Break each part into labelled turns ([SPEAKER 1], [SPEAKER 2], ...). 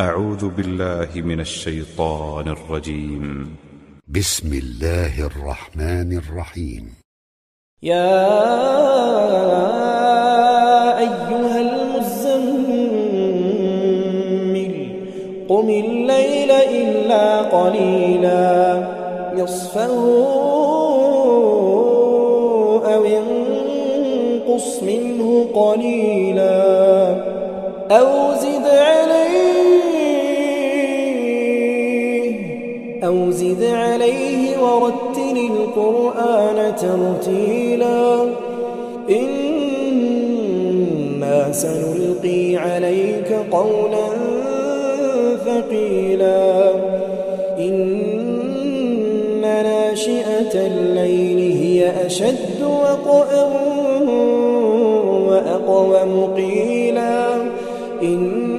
[SPEAKER 1] أعوذ بالله من الشيطان الرجيم.
[SPEAKER 2] بسم الله الرحمن الرحيم.
[SPEAKER 3] يا أيها المزمل قم الليل إلا قليلا. نصفه أو انقص منه قليلا. أو زد أو ترتيلا. إنا سنلقي عليك قولا ثقيلا. إن ناشئة الليل هي أشد وقأا وأقوم قيلا إن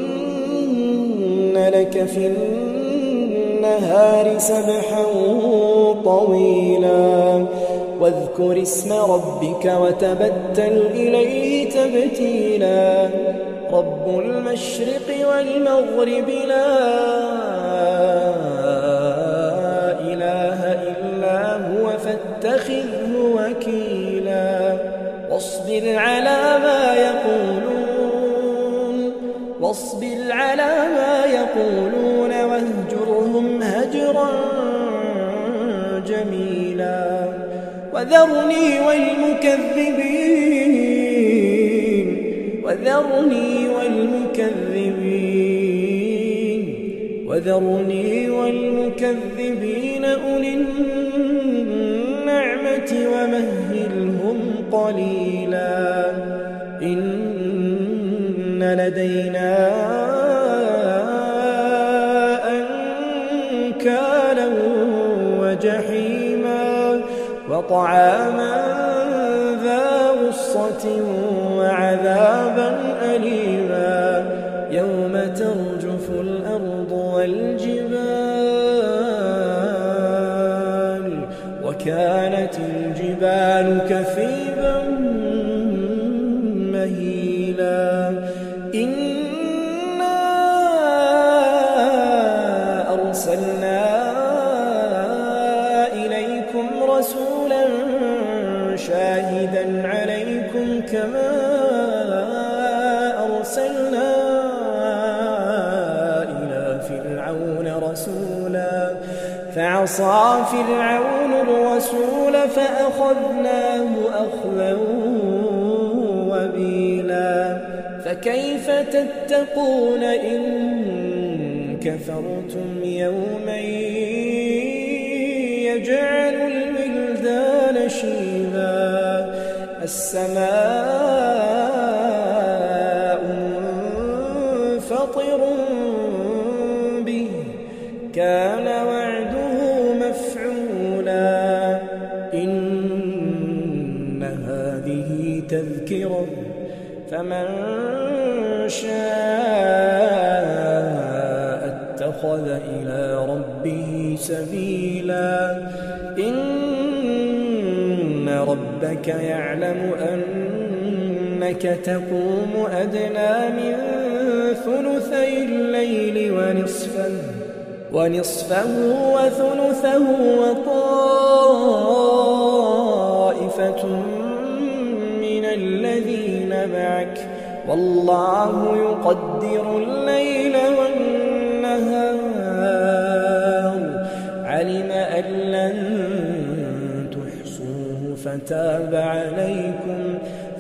[SPEAKER 3] لك في النهار سبحا طويلا. واذكر اسم ربك وتبتل إليه تبتيلا. رب المشرق والمغرب لا إله إلا هو فاتخذه وكيلا. واصبر على ما يقولون واصبر على ما يقولون. وذرني والمكذبين وذرني والمكذبين وذرني والمكذبين أولي النعمة ومهلهم قليلا. وطعاما ذا غصة وعذابا أليما يوم ترجف الأرض والجبال وكانت الجبال كثيبا مهيلا إنا فرعون الرسول فأخذناه أخذا وبيلا. فكيف تتقون إن كفرتم يوما ربك يعلم أنك تقوم أدنى من ثلثي الليل ونصفه ونصفه وثلثه وطائفة من الذين معك. والله يقدر الليل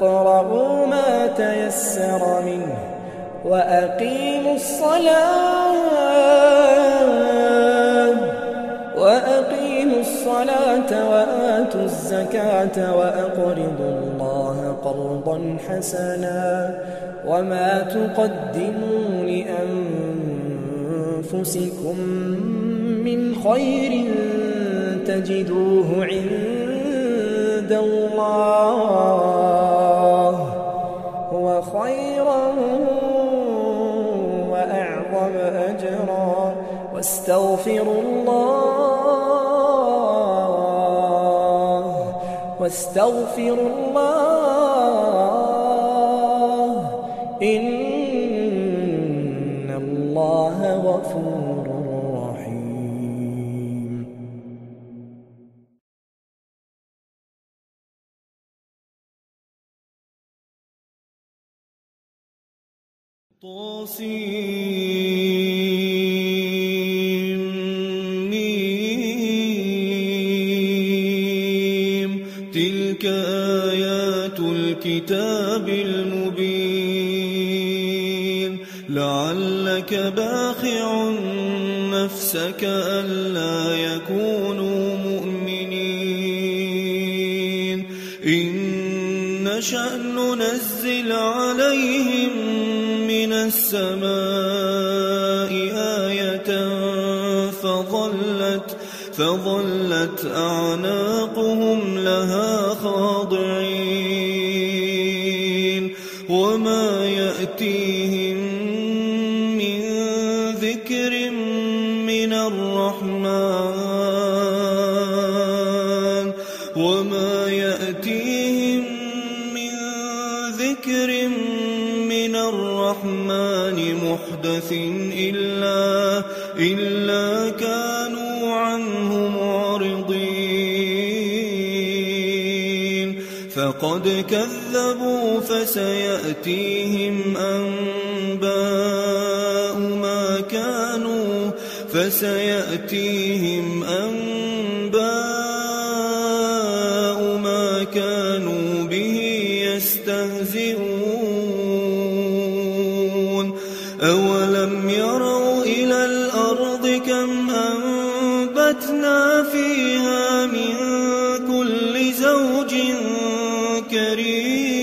[SPEAKER 3] فاقرؤوا ما تيسر منه وأقيموا الصلاة وأقيموا الصلاة وآتوا الزكاة وأقرضوا الله قرضا حسنا وما تقدموا لأنفسكم أنفسكم من خير تجدوه عند الله خيرا وأعظم أجرا. واستغفروا الله واستغفروا الله إن
[SPEAKER 4] طاسيم تلك آيات الكتاب المبين. لعلك باخع نفسك ألا يكونوا مؤمنين. إن نشأ ننزل عليهم من السماء آية فظلت فظلت أعناقهم لها خاضعين كذبوا فسيأتيهم أنباء ما كانوا فسيأتيهم أنباء كريم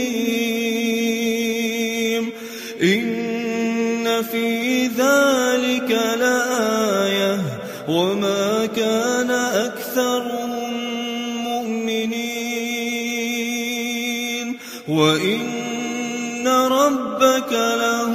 [SPEAKER 4] إن في ذلك لآية. وما كان أكثرهم مؤمنين. وإن ربك لهو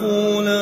[SPEAKER 4] فرعون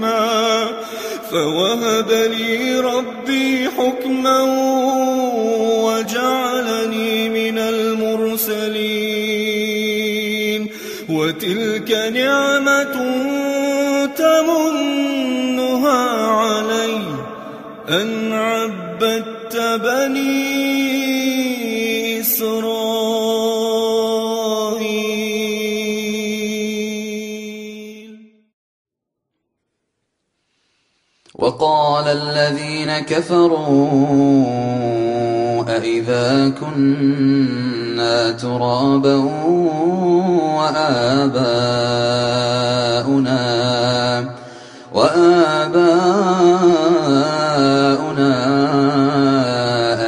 [SPEAKER 4] حكما فوهب
[SPEAKER 5] وهب لي ربي حكما وجعلني من المرسلين. وتلك نعمة
[SPEAKER 6] وقال الذين كفروا أإذا كنا ترابا وآباؤنا وآباؤنا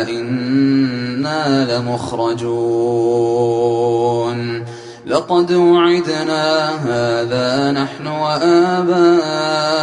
[SPEAKER 6] أئنا لمخرجون لقد وعدنا هذا نحن وآباؤنا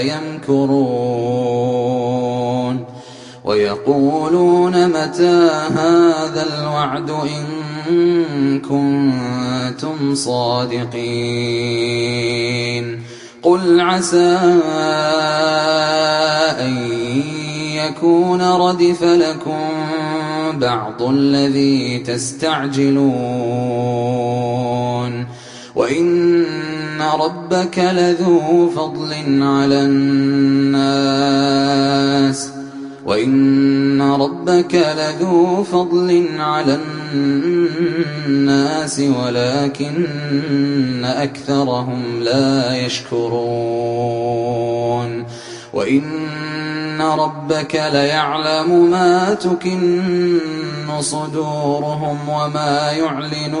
[SPEAKER 6] يمكرون ويقولون متى هذا الوعد إن كنتم صادقين قل عسى أن يكون ردف لكم بعض الذي تستعجلون وإن ربك لذو فضل على الناس وإن ربك لذو فضل على الناس ولكن أكثرهم لا يشكرون وإن ربك ليعلم ما تكن صدورهم وما يعلنون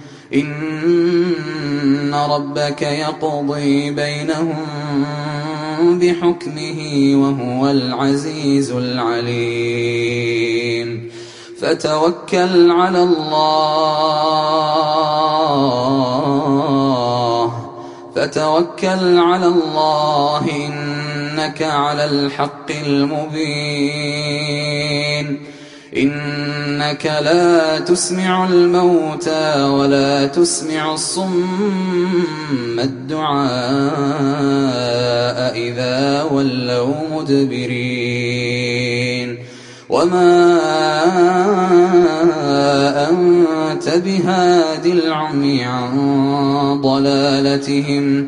[SPEAKER 6] إن ربك يقضي بينهم بحكمه وهو العزيز العليم. فتوكل على الله. فتوكل على الله إنك على الحق المبين. إنك لا تسمع الموتى ولا تسمع الصم الدعاء إذا ولوا مدبرين. وما أنت بهاد العمي عن ضلالتهم.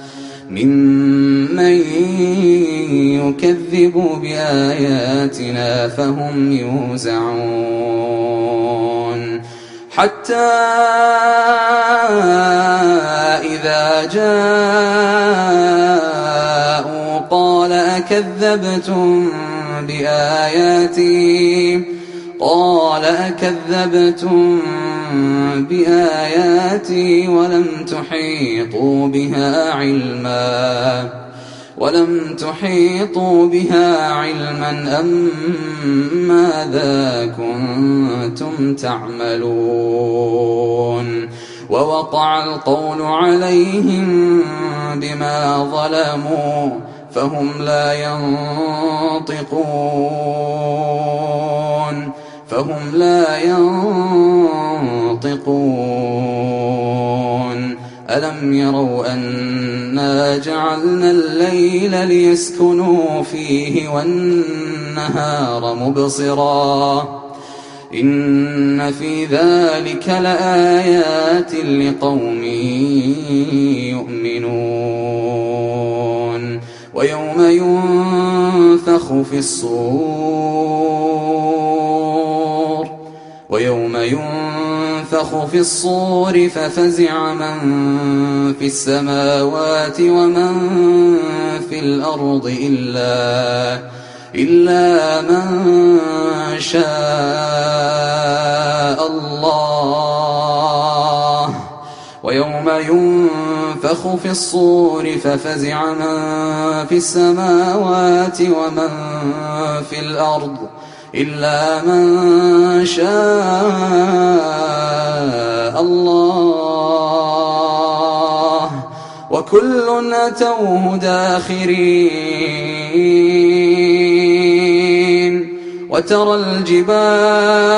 [SPEAKER 6] ممن يكذب بآياتنا فهم يوزعون. حتى إذا جاءوا قال أكذبتم بآياتي؟ قال أكذبتم بآياتي ولم تحيطوا بها علما. ولم تحيطوا بها علما أم ماذا كنتم تعملون؟ ووقع القول عليهم بما ظلموا فهم لا ينطقون. فهم لا ينطقون. ألم يروا أنا جعلنا الليل ليسكنوا فيه والنهار مبصرا؟ إن في ذلك لآيات لقوم يؤمنون. ويوم ينفخ في الصور ويوم ينفخ في الصور ففزع من في السماوات ومن في الأرض إلا إلا من شاء الله. ويوم ينفخ في الصور ففزع من في السماوات ومن في الأرض إلا من شاء الله. وكل أتوه داخرين. وترى الجبال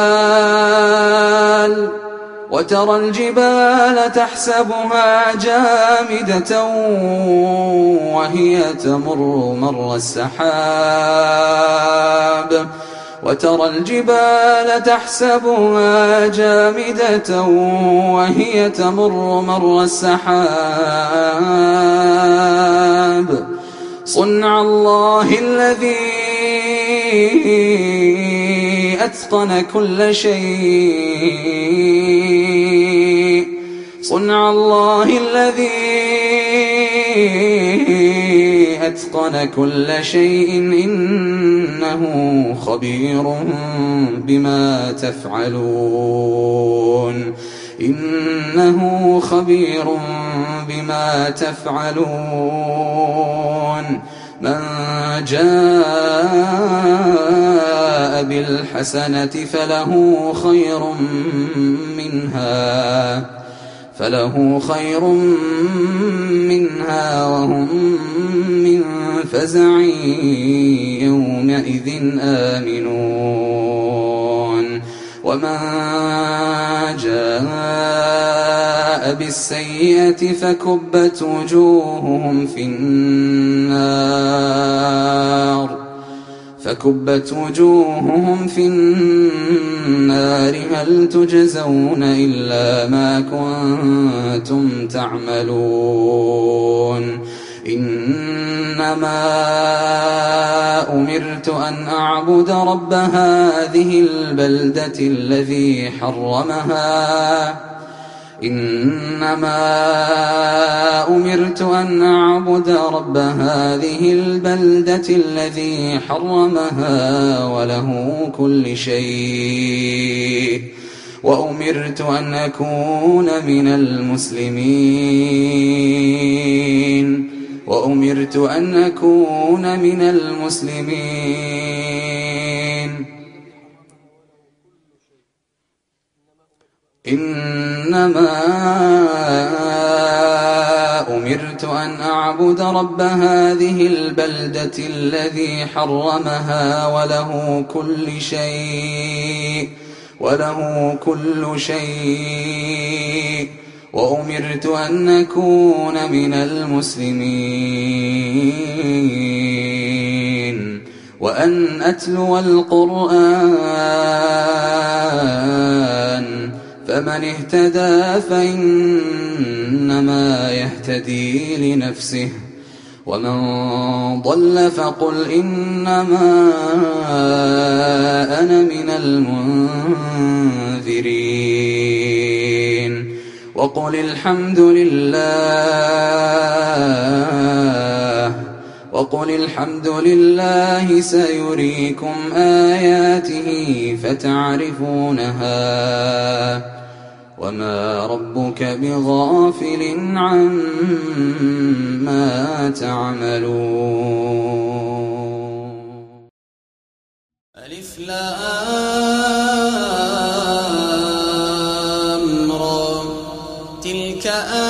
[SPEAKER 6] وترى الجبال تحسبها جامدة وهي تمر مر السحاب. وترى الجبال تحسبها جامدة وهي تمر مر السحاب. صنع الله الذي أتقن كل شيء. صنع الله الذي أتقن كل شيء إنه خبير بما تفعلون. إنه خبير بما تفعلون. من جاء بالحسنة فله خير منها. فله خير منها وهم من فزع يومئذ آمنون. ومن جاء بالسيئة فكبت وجوههم في النار. فكبت وجوههم في النار هل تجزون إلا ما كنتم تعملون؟ إنما أمرت أن أعبد رب هذه البلدة الذي حرمها. إنما أمرت أن أعبد رب هذه البلدة الذي حرمها وله كل شيء وأمرت أن أكون من المسلمين وأمرت أن أكون من المسلمين. إنما أمرت أن أعبد رب هذه البلدة الذي حرمها وله كل شيء وله كل شيء وأمرت أن أكون من المسلمين وأن أتلو القرآن. فمن اهتدى فإنما يهتدي لنفسه ومن ضل فقل إنما أنا من المنذرين وقل الحمد لله وقل الحمد لله سيريكم آياته فتعرفونها وما ربك بغافل عما تعملون
[SPEAKER 5] ألف لام را تلك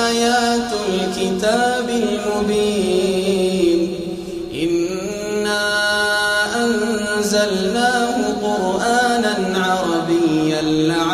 [SPEAKER 5] آيات الكتاب المبين إنا أنزلناه قرآنا عربيا لعلكم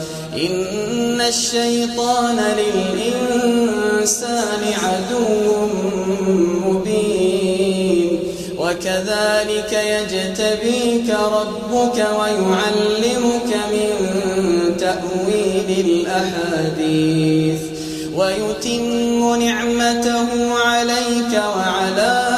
[SPEAKER 5] إن الشيطان للإنسان عدو مبين وكذلك يجتبيك ربك ويعلمك من تأويل الأحاديث ويتم نعمته عليك وعلى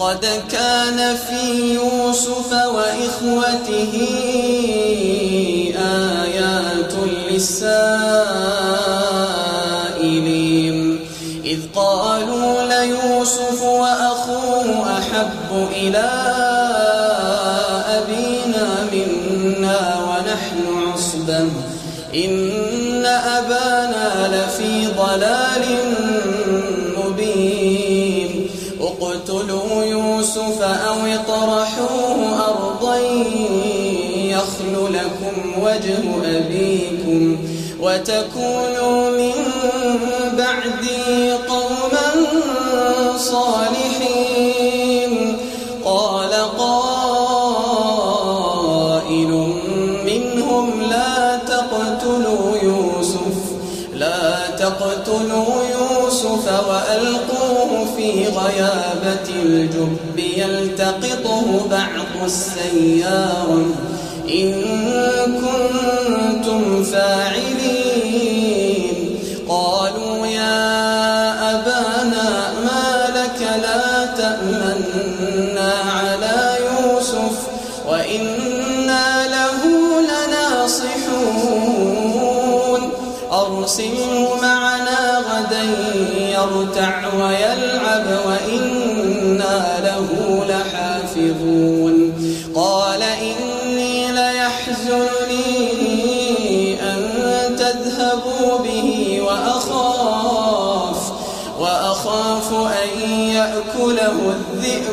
[SPEAKER 5] لقد كان في يوسف وإخوته آيات للسائلين. إذ قالوا ليوسف وأخوه أحب إلى وجه أبيكم وتكونوا من بعدي قوما صالحين. قال قائل منهم لا تقتلوا يوسف لا تقتلوا يوسف وألقوه في غيابة الجب يلتقطه بعض السيارة. إن كنتم فاعلين.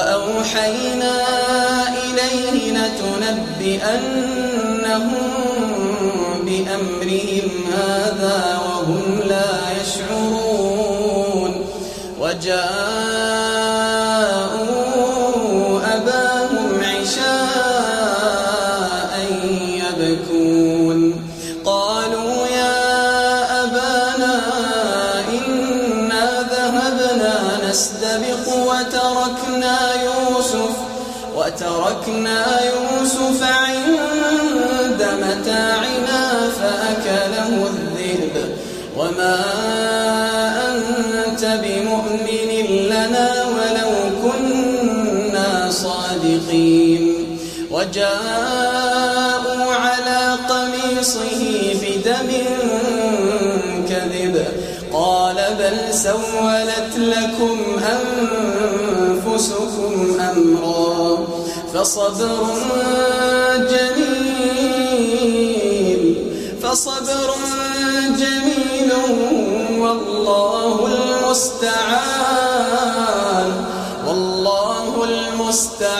[SPEAKER 5] وأوحينا إليه لتنبئنهم بأمرهم هذا وهم لا يشعرون. وجاءوا وجاءوا على قميصه بدم كذب. قال بل سولت لكم أنفسكم أمرا فصبر جميل. فصبر جميل والله المستعان. والله المستعان.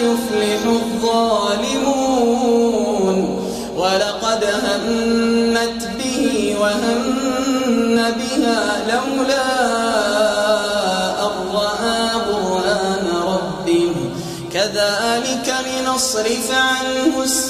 [SPEAKER 5] يفلح الظالمون. ولقد همت به وهم بها لولا أن رأى ربه. كذلك لنصرف عنه السوء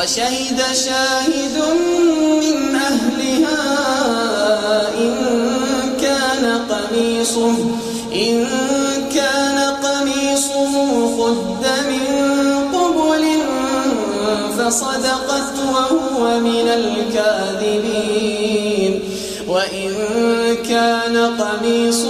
[SPEAKER 5] وشهد شاهد من أهلها إن كان قميصه إن كان قميصه قد من قبل فصدقت وهو من الكاذبين وإن كان قميصه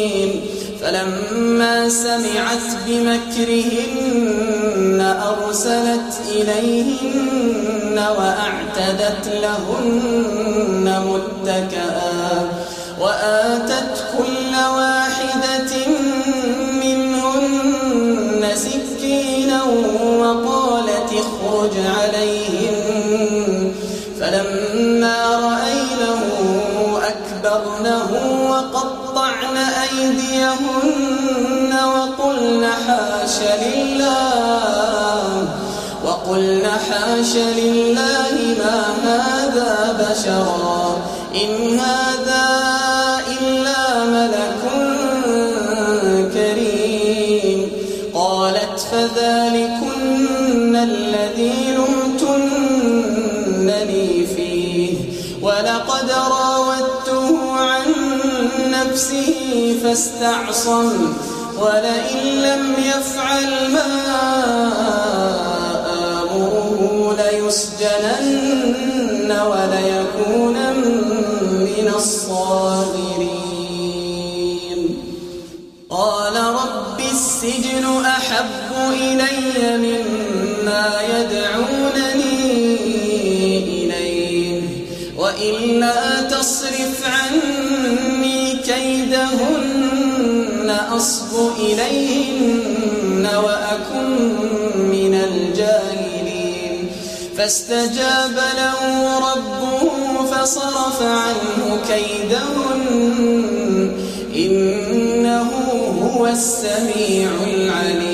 [SPEAKER 5] فلما سمعت بمكرهن أرسلت إليهن وأعتدت لهن متكئا وآتت كل واحدة منهن سكينا وقالت اخرج عليهن أيديهن وقلن حاش لله وقلن حاش لله ما هذا بشرا إن هذا إلا ملك كريم. قالت فذلكن الذي لمتنني فيه ولقد راودته عن نفسه فاستعصم ولئن لم يفعل ما فاستجاب له ربه فصرف عنه كيدهن. إنه هو السميع العليم.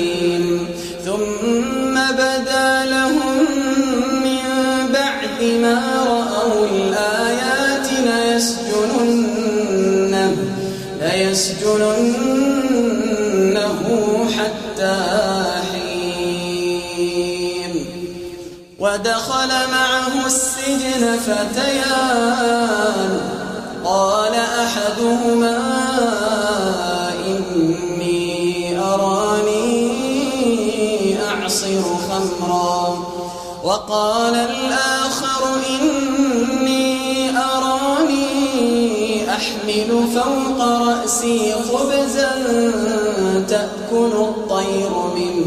[SPEAKER 5] ودخل معه السجن فتيان. قال أحدهما إني أراني أعصر خمرا. وقال الآخر إني أراني أحمل فوق رأسي خبزا تأكل الطير منه.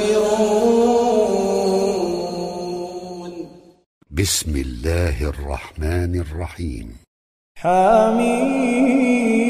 [SPEAKER 5] كافرون
[SPEAKER 2] بسم الله الرحمن الرحيم.
[SPEAKER 3] حميم.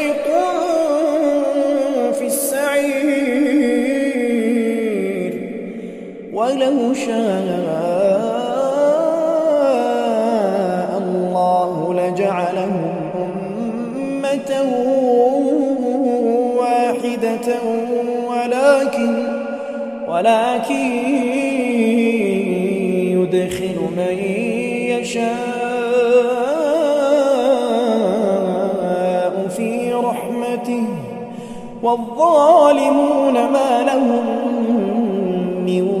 [SPEAKER 3] ولو شاء الله لجعلهم أمة واحدة ولكن ولكن يدخل من يشاء في رحمته والظالمون ما لهم من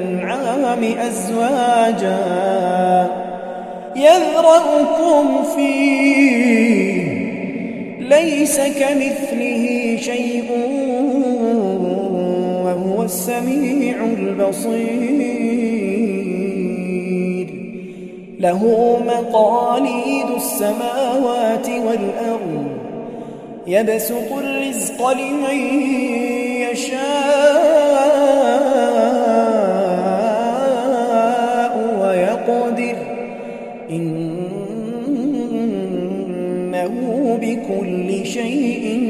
[SPEAKER 3] الأنعام أزواجا يذرأكم فيه. ليس كمثله شيء وهو السميع البصير. له مقاليد السماوات والأرض. يبسط الرزق لمن يشاء. إنه بكل شيء